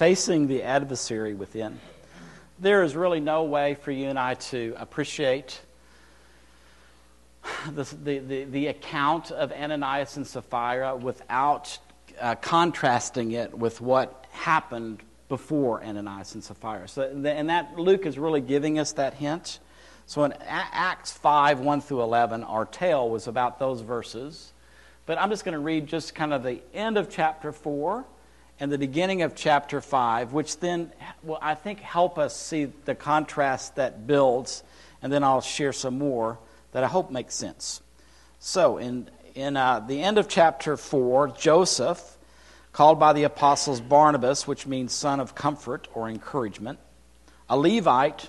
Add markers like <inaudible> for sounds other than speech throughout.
facing the adversary within. There is really no way for you and I to appreciate the, the, the, the account of Ananias and Sapphira without uh, contrasting it with what happened before Ananias and Sapphira. So, and that Luke is really giving us that hint. So in Acts 5, 1 through 11, our tale was about those verses. But I'm just going to read just kind of the end of chapter 4 and the beginning of chapter 5, which then will, I think, help us see the contrast that builds. And then I'll share some more that I hope makes sense. So, in, in uh, the end of chapter 4, Joseph, called by the apostles Barnabas, which means son of comfort or encouragement, a Levite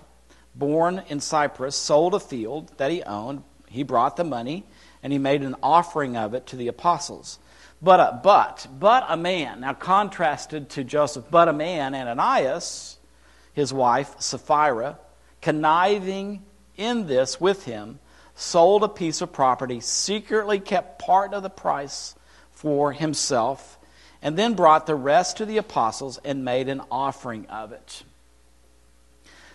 born in Cyprus, sold a field that he owned. He brought the money and he made an offering of it to the apostles. But a, but, but a man, now contrasted to Joseph, but a man, Ananias, his wife, Sapphira, conniving in this with him, sold a piece of property, secretly kept part of the price for himself, and then brought the rest to the apostles and made an offering of it.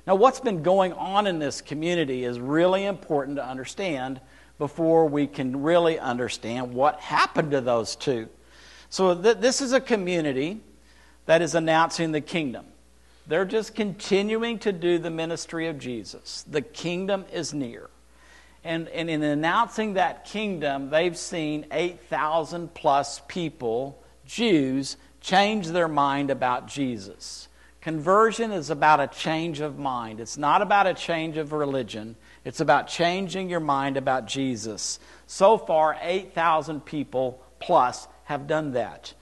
Now, what's been going on in this community is really important to understand before we can really understand what happened to those two. So, th- this is a community that is announcing the kingdom. They're just continuing to do the ministry of Jesus. The kingdom is near. And, and in announcing that kingdom, they've seen 8,000 plus people, Jews, change their mind about Jesus. Conversion is about a change of mind. It's not about a change of religion. It's about changing your mind about Jesus. So far, 8,000 people plus have done that.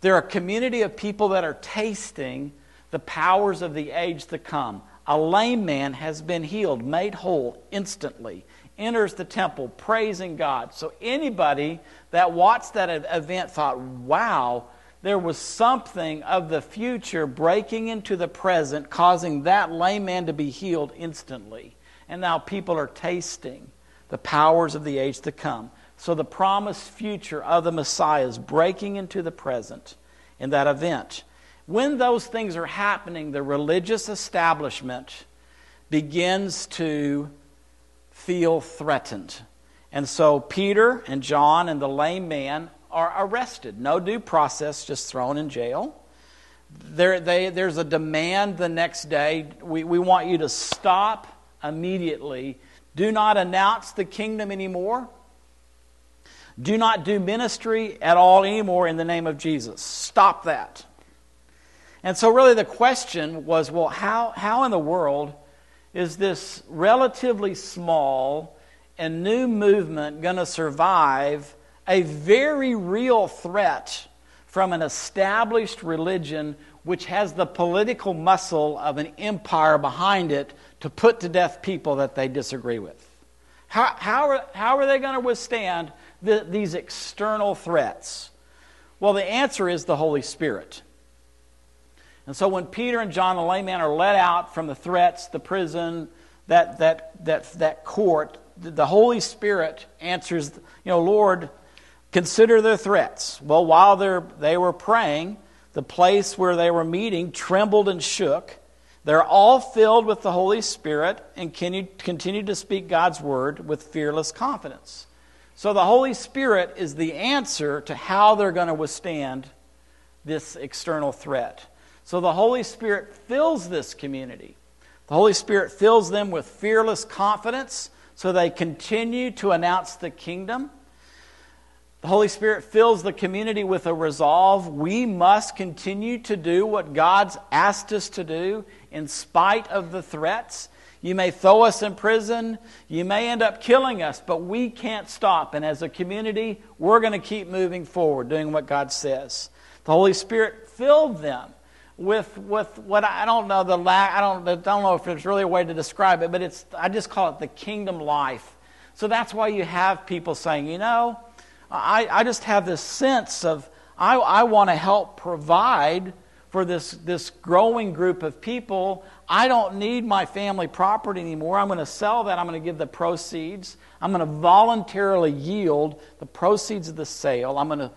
They're a community of people that are tasting the powers of the age to come. A lame man has been healed, made whole instantly, enters the temple praising God. So anybody that watched that event thought, wow, there was something of the future breaking into the present, causing that lame man to be healed instantly. And now people are tasting the powers of the age to come. So the promised future of the Messiah is breaking into the present in that event. When those things are happening, the religious establishment begins to feel threatened. And so Peter and John and the lame man are arrested. No due process, just thrown in jail. There, they, there's a demand the next day. We, we want you to stop immediately. Do not announce the kingdom anymore. Do not do ministry at all anymore in the name of Jesus. Stop that. And so, really, the question was well, how, how in the world is this relatively small and new movement going to survive a very real threat from an established religion which has the political muscle of an empire behind it to put to death people that they disagree with. How, how, are, how are they going to withstand the, these external threats? Well, the answer is the Holy Spirit. And so when Peter and John the layman are let out from the threats, the prison, that, that, that, that court, the Holy Spirit answers, you know, Lord, Consider their threats. Well, while they were praying, the place where they were meeting trembled and shook. They're all filled with the Holy Spirit and can continue to speak God's word with fearless confidence. So the Holy Spirit is the answer to how they're going to withstand this external threat. So the Holy Spirit fills this community. The Holy Spirit fills them with fearless confidence so they continue to announce the kingdom. The Holy Spirit fills the community with a resolve. We must continue to do what God's asked us to do in spite of the threats. You may throw us in prison. You may end up killing us, but we can't stop. And as a community, we're going to keep moving forward, doing what God says. The Holy Spirit filled them with, with what I don't know the I don't, I don't know if there's really a way to describe it, but it's I just call it the kingdom life. So that's why you have people saying, you know, I, I just have this sense of I, I want to help provide for this, this growing group of people. I don't need my family property anymore. I'm going to sell that. I'm going to give the proceeds. I'm going to voluntarily yield the proceeds of the sale. I'm going to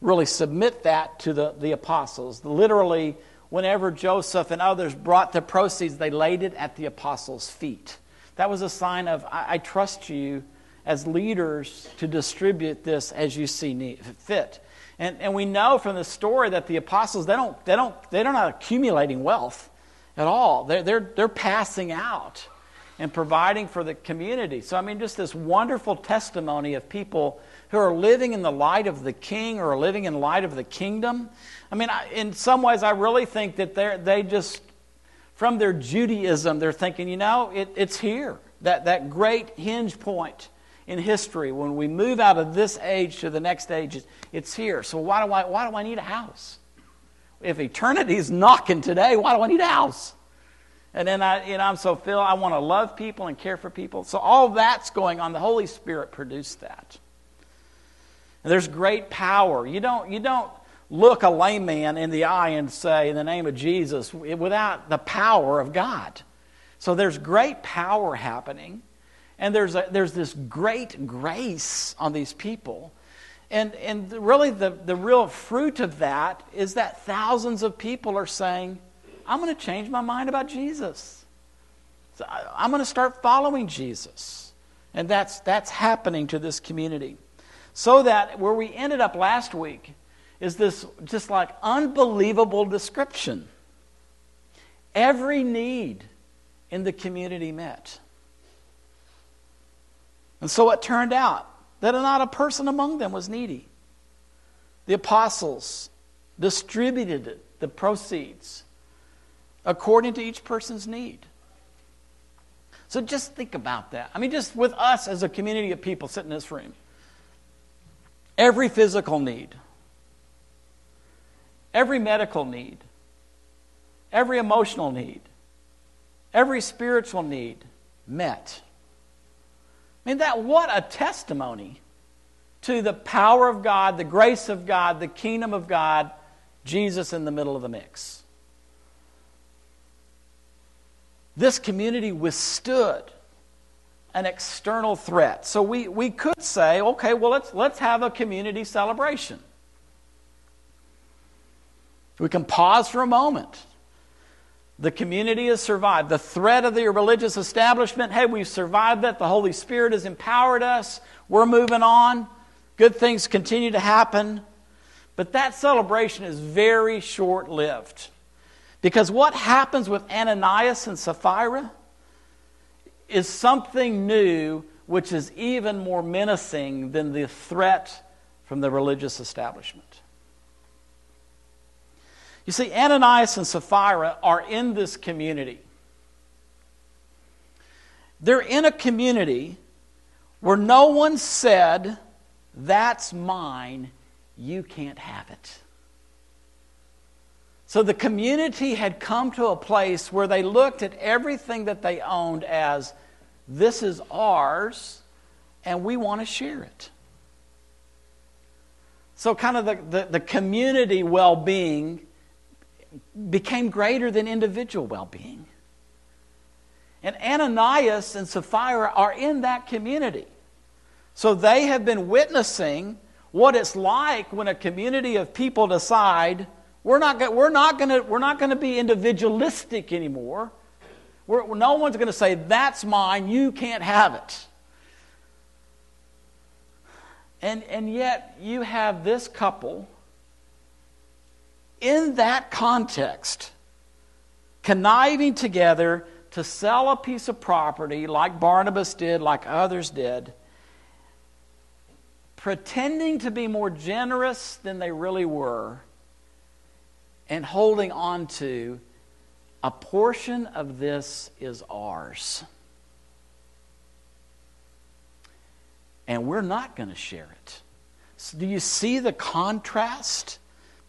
really submit that to the, the apostles. Literally, whenever Joseph and others brought the proceeds, they laid it at the apostles' feet. That was a sign of, I, I trust you as leaders to distribute this as you see need, fit. And, and we know from the story that the apostles, they don't, they don't, they're not accumulating wealth at all. They're, they're, they're passing out and providing for the community. So, I mean, just this wonderful testimony of people who are living in the light of the king or living in light of the kingdom. I mean, I, in some ways, I really think that they they just, from their Judaism, they're thinking, you know, it, it's here. That, that great hinge point in history when we move out of this age to the next age, it's here. So, why do I, why do I need a house? If eternity is knocking today, why do I need a house? And then I, you know, I'm so filled. I want to love people and care for people. So all that's going on. The Holy Spirit produced that. And there's great power. You don't, you don't look a layman in the eye and say, in the name of Jesus, without the power of God. So there's great power happening. And there's, a, there's this great grace on these people. And, and really, the, the real fruit of that is that thousands of people are saying, I'm going to change my mind about Jesus. So I, am going to start following Jesus. And that's, that's happening to this community. So that where we ended up last week is this just like unbelievable description. Every need in the community met. And so it turned out that not a person among them was needy. The apostles distributed the proceeds according to each person's need. So just think about that. I mean, just with us as a community of people sitting in this room, every physical need, every medical need, every emotional need, every spiritual need met. I mean, that what a testimony to the power of God, the grace of God, the kingdom of God, Jesus in the middle of the mix. this community withstood an external threat. So we, we could say, okay, well, let's, let's have a community celebration. We can pause for a moment. The community has survived. The threat of the religious establishment, hey, we've survived that. The Holy Spirit has empowered us. We're moving on. Good things continue to happen. But that celebration is very short lived. Because what happens with Ananias and Sapphira is something new, which is even more menacing than the threat from the religious establishment. You see, Ananias and Sapphira are in this community. They're in a community where no one said, That's mine, you can't have it. So the community had come to a place where they looked at everything that they owned as this is ours and we want to share it. So, kind of the, the, the community well being became greater than individual well being. And Ananias and Sapphira are in that community. So they have been witnessing what it's like when a community of people decide we're not, we're not going to be individualistic anymore. We're, no one's going to say, That's mine, you can't have it. And, and yet, you have this couple in that context conniving together to sell a piece of property like Barnabas did, like others did, pretending to be more generous than they really were and holding on to a portion of this is ours. And we're not going to share it. So do you see the contrast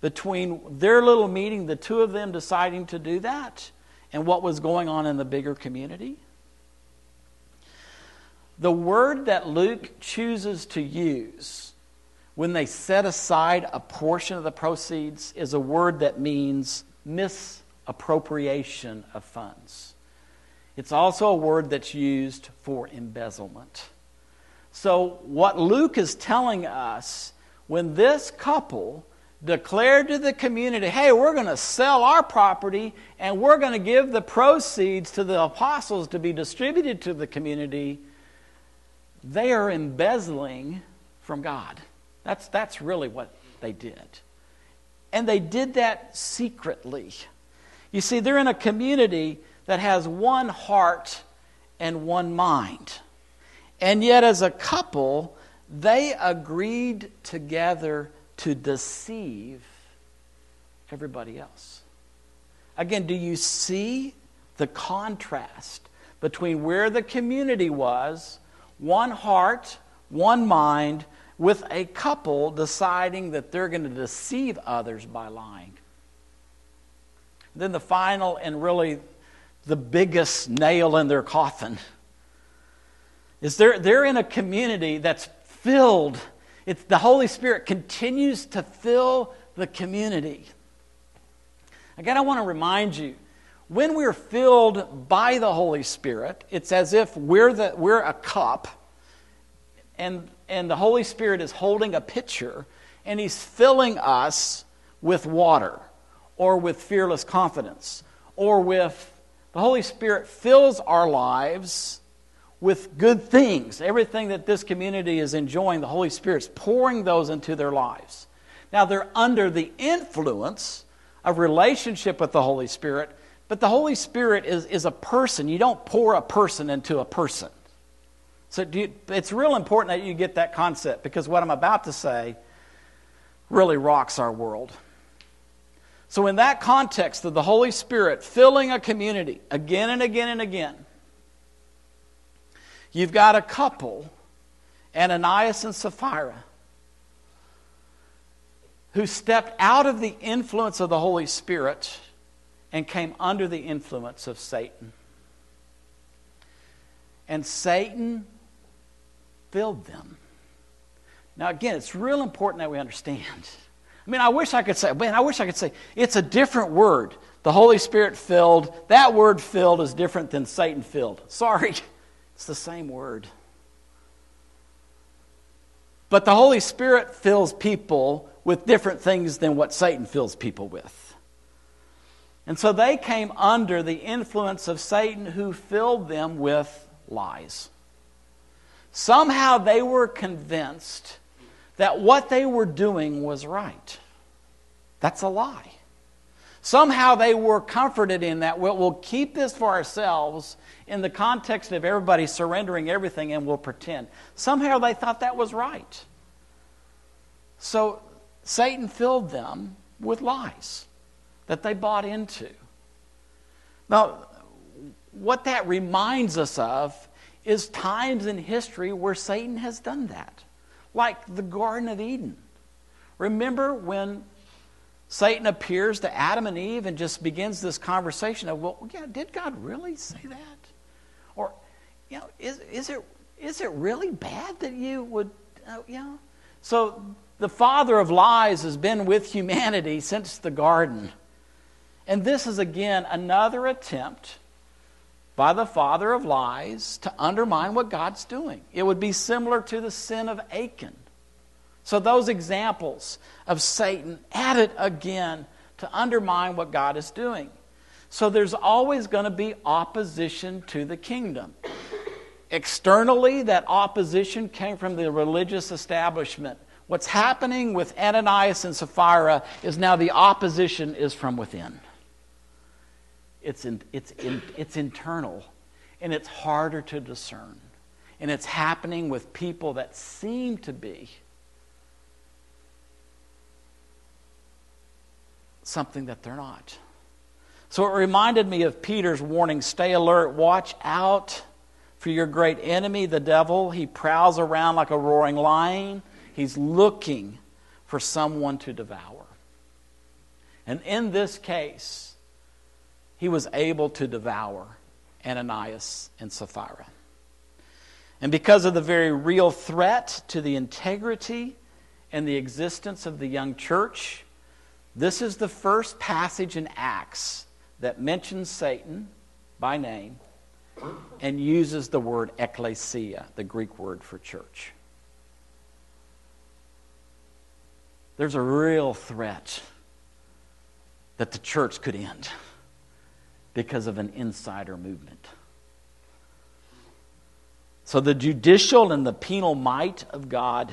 between their little meeting, the two of them deciding to do that, and what was going on in the bigger community? The word that Luke chooses to use when they set aside a portion of the proceeds is a word that means misappropriation of funds. It's also a word that's used for embezzlement. So, what Luke is telling us when this couple declared to the community, hey, we're going to sell our property and we're going to give the proceeds to the apostles to be distributed to the community, they are embezzling from God. That's, that's really what they did. And they did that secretly. You see, they're in a community that has one heart and one mind. And yet, as a couple, they agreed together to deceive everybody else. Again, do you see the contrast between where the community was, one heart, one mind, with a couple deciding that they're going to deceive others by lying? Then the final and really the biggest nail in their coffin is they're, they're in a community that's filled it's the Holy Spirit continues to fill the community. Again, I want to remind you when we're filled by the Holy Spirit, it's as if we're, the, we're a cup and, and the Holy Spirit is holding a pitcher and He's filling us with water or with fearless confidence or with the Holy Spirit fills our lives with good things. Everything that this community is enjoying, the Holy Spirit's pouring those into their lives. Now, they're under the influence of relationship with the Holy Spirit, but the Holy Spirit is, is a person. You don't pour a person into a person. So you, it's real important that you get that concept because what I'm about to say really rocks our world. So, in that context of the Holy Spirit filling a community again and again and again, You've got a couple, Ananias and Sapphira, who stepped out of the influence of the Holy Spirit and came under the influence of Satan. And Satan filled them. Now, again, it's real important that we understand. I mean, I wish I could say, man, I wish I could say it's a different word. The Holy Spirit filled, that word filled is different than Satan filled. Sorry. <laughs> It's the same word. But the Holy Spirit fills people with different things than what Satan fills people with. And so they came under the influence of Satan, who filled them with lies. Somehow they were convinced that what they were doing was right. That's a lie. Somehow they were comforted in that, well, keep this for ourselves in the context of everybody surrendering everything and we'll pretend. Somehow they thought that was right. So Satan filled them with lies that they bought into. Now, what that reminds us of is times in history where Satan has done that, like the Garden of Eden. Remember when Satan appears to Adam and Eve and just begins this conversation of, well, yeah, did God really say that? Or, you know, is, is, it, is it really bad that you would, uh, you know? So the father of lies has been with humanity since the garden. And this is again another attempt by the father of lies to undermine what God's doing. It would be similar to the sin of Achan. So, those examples of Satan at it again to undermine what God is doing. So there's always going to be opposition to the kingdom. Externally, that opposition came from the religious establishment. What's happening with Ananias and Sapphira is now the opposition is from within. It's, in, it's, in, it's internal, and it's harder to discern. And it's happening with people that seem to be something that they're not. So it reminded me of Peter's warning stay alert, watch out for your great enemy, the devil. He prowls around like a roaring lion, he's looking for someone to devour. And in this case, he was able to devour Ananias and Sapphira. And because of the very real threat to the integrity and the existence of the young church, this is the first passage in Acts that mentions Satan by name and uses the word ecclesia, the Greek word for church. there's a real threat that the church could end because of an insider movement. So the judicial and the penal might of God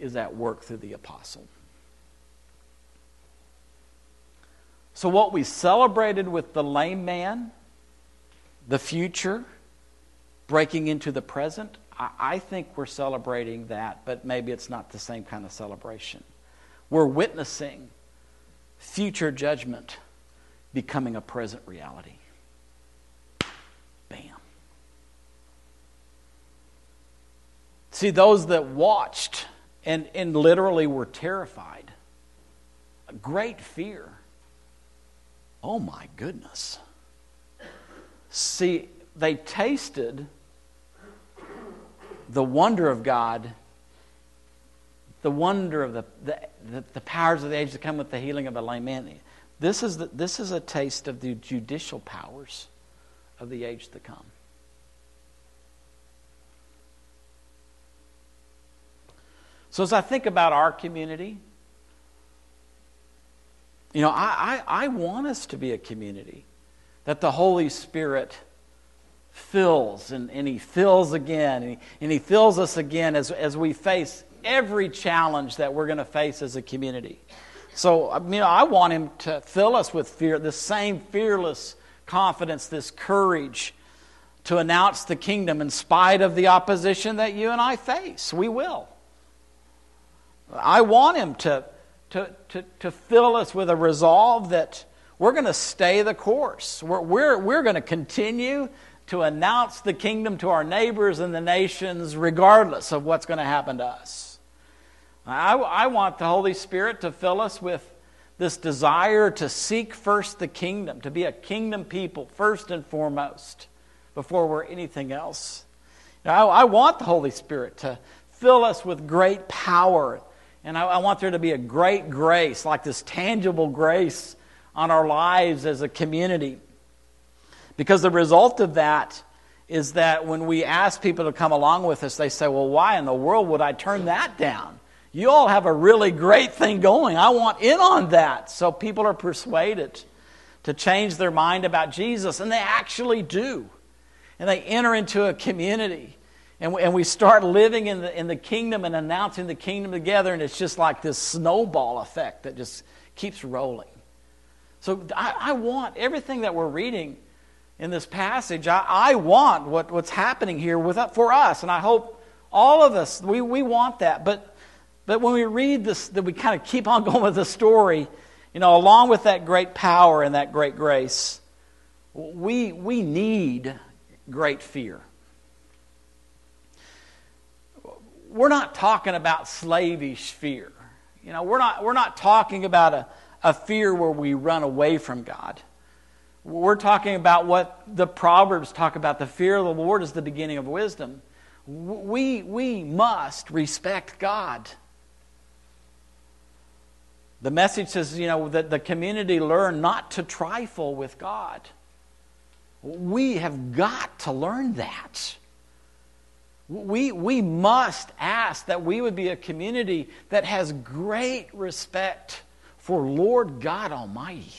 is at work through the apostle. So, what we celebrated with the lame man, the future, breaking into the present, I, I think we're celebrating that, but maybe it's not the same kind of celebration. We're witnessing future judgment becoming a present reality. Bam. See, those that watched and, and literally were terrified, great fear. Oh my goodness. See, they tasted the wonder of God, the wonder of the, the, the, powers of the age to come with the healing of a lame man. This is, the, this is a taste of the judicial powers of the age to come. So, as I think about our community, you know, I, I, I want us to be a community that the Holy Spirit fills and, and He fills again and he, and he fills us again as, as we face every challenge that we're going to face as a community. So, you know, I want Him to fill us with fear, the same fearless confidence, this courage to announce the kingdom in spite of the opposition that you and I face. We will. I want Him to, to, to, to fill us with a resolve that we're going to stay the course. We're, we're, we're going to continue to announce the kingdom to our neighbors and the nations, regardless of what's going to happen to us. I, I want the Holy Spirit to fill us with this desire to seek first the kingdom, to be a kingdom people first and foremost, before we're anything else. Now, I, I want the Holy Spirit to fill us with great power and I, I, want there to be a great grace, like this tangible grace on our lives as a community. Because the result of that is that when we ask people to come along with us, they say, Well, why in the world would I turn that down? You all have a really great thing going. I want in on that. So people are persuaded to change their mind about Jesus, and they actually do. And they enter into a community and we, and we start living in the, in the kingdom and announcing the kingdom together, and it's just like this snowball effect that just keeps rolling. So I, I want everything that we're reading in this passage, I, I want what, what's happening here with, for us, and I hope all of us, we, we want that. But, but when we read this, that we kind of keep on <laughs> going with the story, you know, along with that great power and that great grace, we, we need great fear. We're not talking about slavish fear. You know, we're not, we're not talking about a, a fear where we run away from God. We're talking about what the Proverbs talk about. The fear of the Lord is the beginning of wisdom. We, we must respect God. The message says, you know, that the community learn not to trifle with God. We have got to learn that. We, we must ask that we would be a community that has great respect for Lord God Almighty.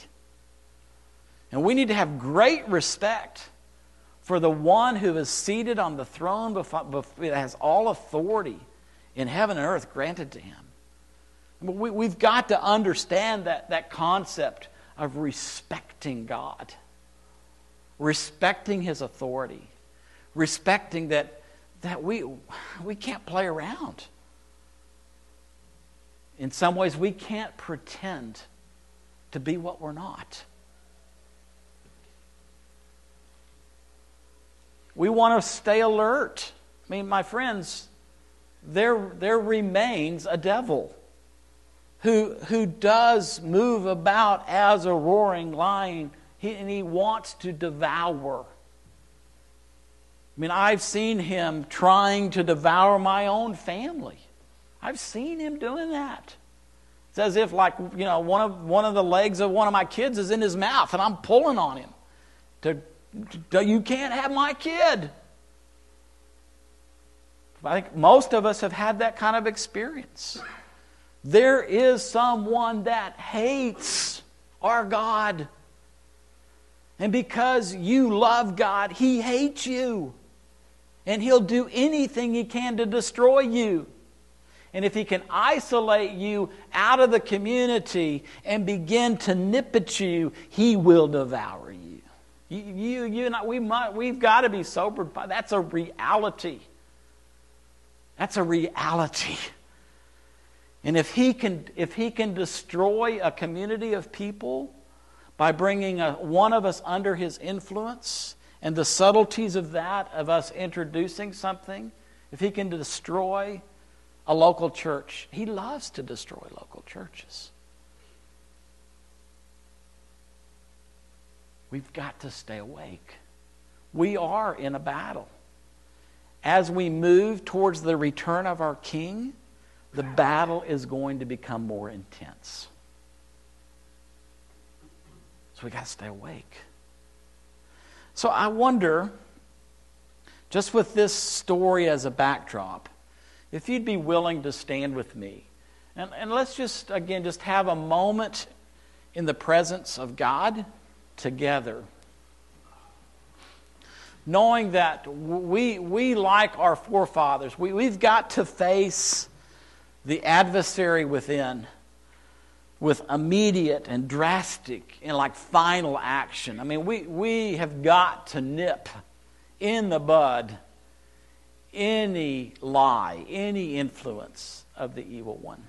And we need to have great respect for the one who is seated on the throne that has all authority in heaven and earth granted to him. We, we've got to understand that, that concept of respecting God, respecting his authority, respecting that that we, we can't play around. In some ways, we can't pretend to be what we're not. We want to stay alert. I mean, my friends, there, there remains a devil who, who does move about as a roaring lion, he, and he wants to devour. I mean, I've seen him trying to devour my own family. I've seen him doing that. It's as if, like, you know, one of, one of the legs of one of my kids is in his mouth, and I'm pulling on him. To, to, you can't have my kid. I think most of us have had that kind of experience. There is someone that hates our God. And because you love God, He hates you. And He'll do anything He can to destroy you. And if He can isolate you out of the community and begin to nip at you, He will devour you. You, you, you and I, we might, we've got to be sobered by that's a reality. That's a reality. And if he can, if he can destroy a community of people by bringing a, one of us under his influence and the subtleties of that, of us introducing something, if he can destroy a local church, he loves to destroy local churches. We've got to stay awake. We are in a battle. As we move towards the return of our King, the battle is going to become more intense. So we got to stay awake. So I wonder, just with this story as a backdrop, if you'd be willing to stand with me. And, and let's just, again, just have a moment in the presence of God together. Knowing that we, we like our forefathers, we, we've got to face the adversary within with immediate and drastic and like final action. I mean, we, we have got to nip in the bud any lie, any influence of the evil one.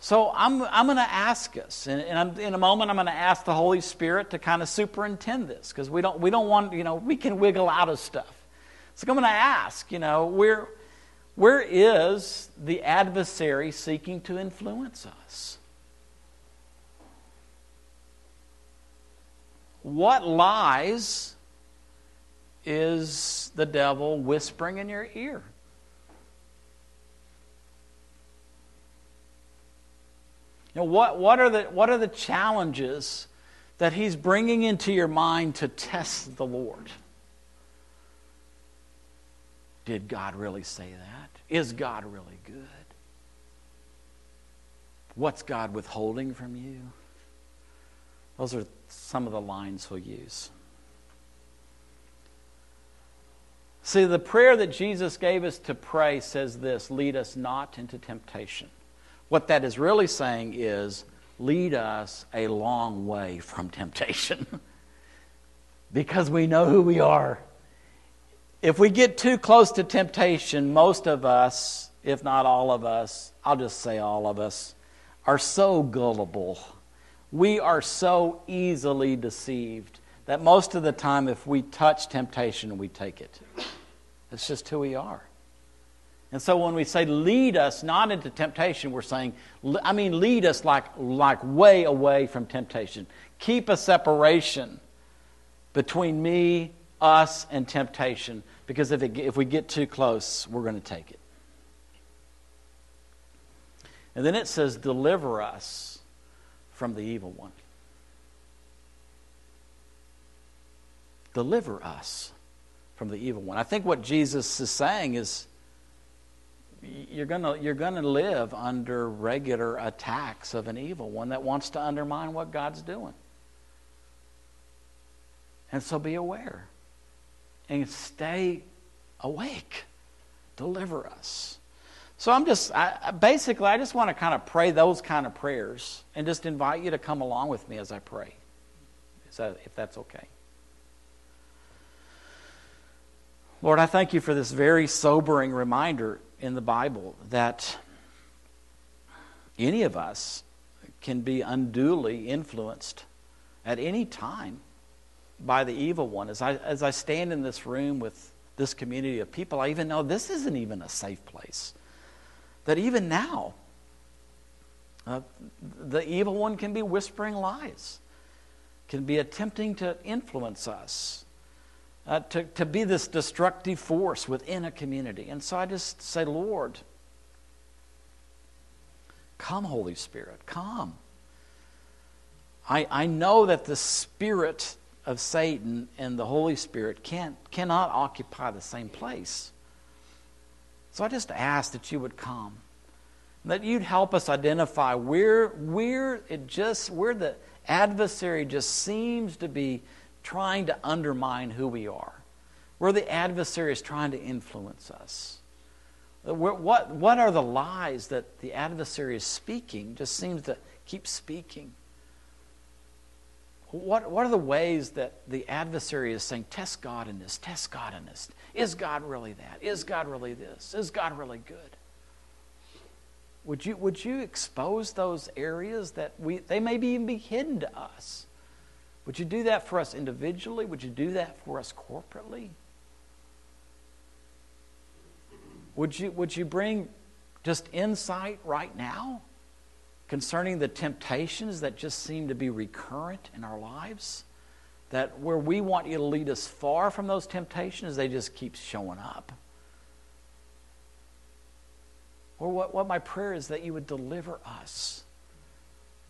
So I'm, I'm going to ask us, and, and in a moment I'm going to ask the Holy Spirit to kind of superintend this because we don't, we don't want, you know, we can wiggle out of stuff. So I'm going to ask, you know, where, where is the adversary seeking to influence us? What lies is the devil whispering in your ear? You know, what, what, are the, what are the challenges that he's bringing into your mind to test the Lord? Did God really say that? Is God really good? What's God withholding from you? Those are some of the lines he'll use. See, the prayer that Jesus gave us to pray says this lead us not into temptation. What that is really saying is lead us a long way from temptation <laughs> because we know who we are if we get too close to temptation, most of us, if not all of us, I'll just say all of us, are so gullible. We are so easily deceived that most of the time, if we touch temptation, we take it. It's just who we are. And so when we say lead us not into temptation, we're saying, I mean, lead us like, like way away from temptation. Keep a separation between me us and temptation because if, it, if we get too close, we're going to take it. And then it says, deliver us from the evil one. Deliver us from the evil one. I think what Jesus is saying is you're going you're going to live under regular attacks of an evil one that wants to undermine what God's doing. And so be aware and stay awake. Deliver us. So I'm just, I, basically, I just want to kind of pray those kind of prayers and just invite you to come along with me as I pray, that, if that's okay. Lord, I thank you for this very sobering reminder in the Bible that any of us can be unduly influenced at any time by the evil one. As I, as I stand in this room with this community of people, I even know this isn't even a safe place. That even now, uh, the evil one can be whispering lies, can be attempting to influence us, uh, to, to be this destructive force within a community. And so I just say, Lord, come, Holy Spirit, come. I, I know that the Spirit of Satan and the Holy Spirit can't, cannot occupy the same place. So I just ask that you would come. that you'd help us identify where, where it just, where the adversary just seems to be trying to undermine who we are, where the adversary is trying to influence us. What, what are the lies that the adversary is speaking, just seems to keep speaking? What, what are the ways that the adversary is saying, test God in this, test God in this? Is God really that? Is God really this? Is God really good? Would you, would you expose those areas that we, they may be even be hidden to us? Would you do that for us individually? Would you do that for us corporately? Would you, would you bring just insight right now concerning the temptations that just seem to be recurrent in our lives? That where we want you to lead us far from those temptations, they just keep showing up. Or what, what my prayer is that you would deliver us.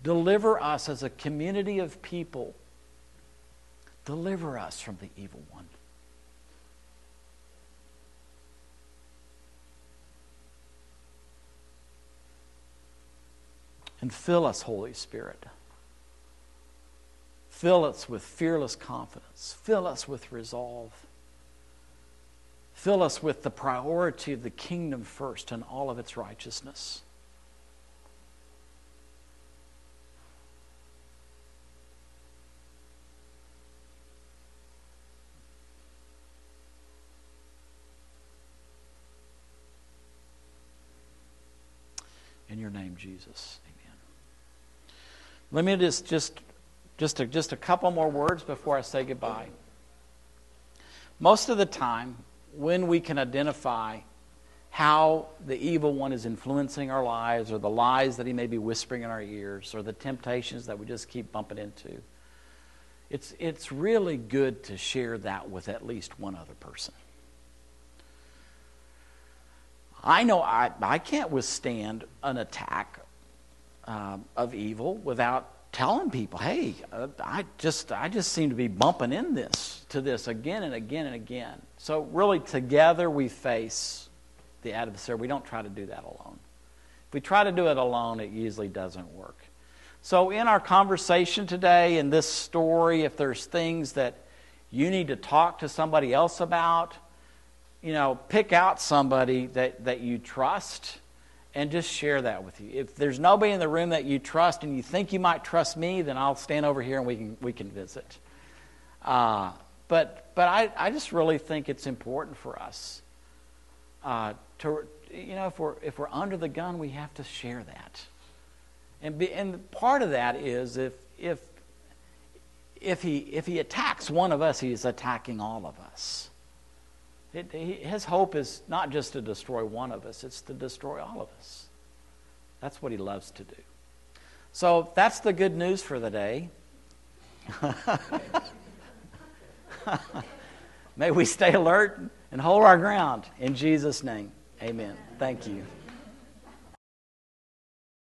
Deliver us as a community of people. Deliver us from the evil one. And fill us, Holy Spirit. Fill us with fearless confidence. Fill us with resolve. Fill us with the priority of the kingdom first and all of its righteousness. In your name, Jesus. Let me just just just a, just a couple more words before I say goodbye. Most of the time, when we can identify how the evil one is influencing our lives, or the lies that he may be whispering in our ears, or the temptations that we just keep bumping into, it's, it's really good to share that with at least one other person. I know I, I can't withstand an attack uh, of evil without telling people, hey, uh, I just I just seem to be bumping in this to this again and again and again. So really together we face the adversary. We don't try to do that alone. If we try to do it alone, it usually doesn't work. So in our conversation today, in this story, if there's things that you need to talk to somebody else about, you know, pick out somebody that, that you trust and just share that with you. If there's nobody in the room that you trust and you think you might trust me, then I'll stand over here and we can, we can visit. Uh, but but I, I just really think it's important for us uh, to, you know, if we're, if we're under the gun, we have to share that. And, be, and part of that is if, if, if, he, if he attacks one of us, he's attacking all of us. It, his hope is not just to destroy one of us, it's to destroy all of us. That's what he loves to do. So that's the good news for the day. <laughs> May we stay alert and hold our ground. In Jesus' name, amen. Thank you.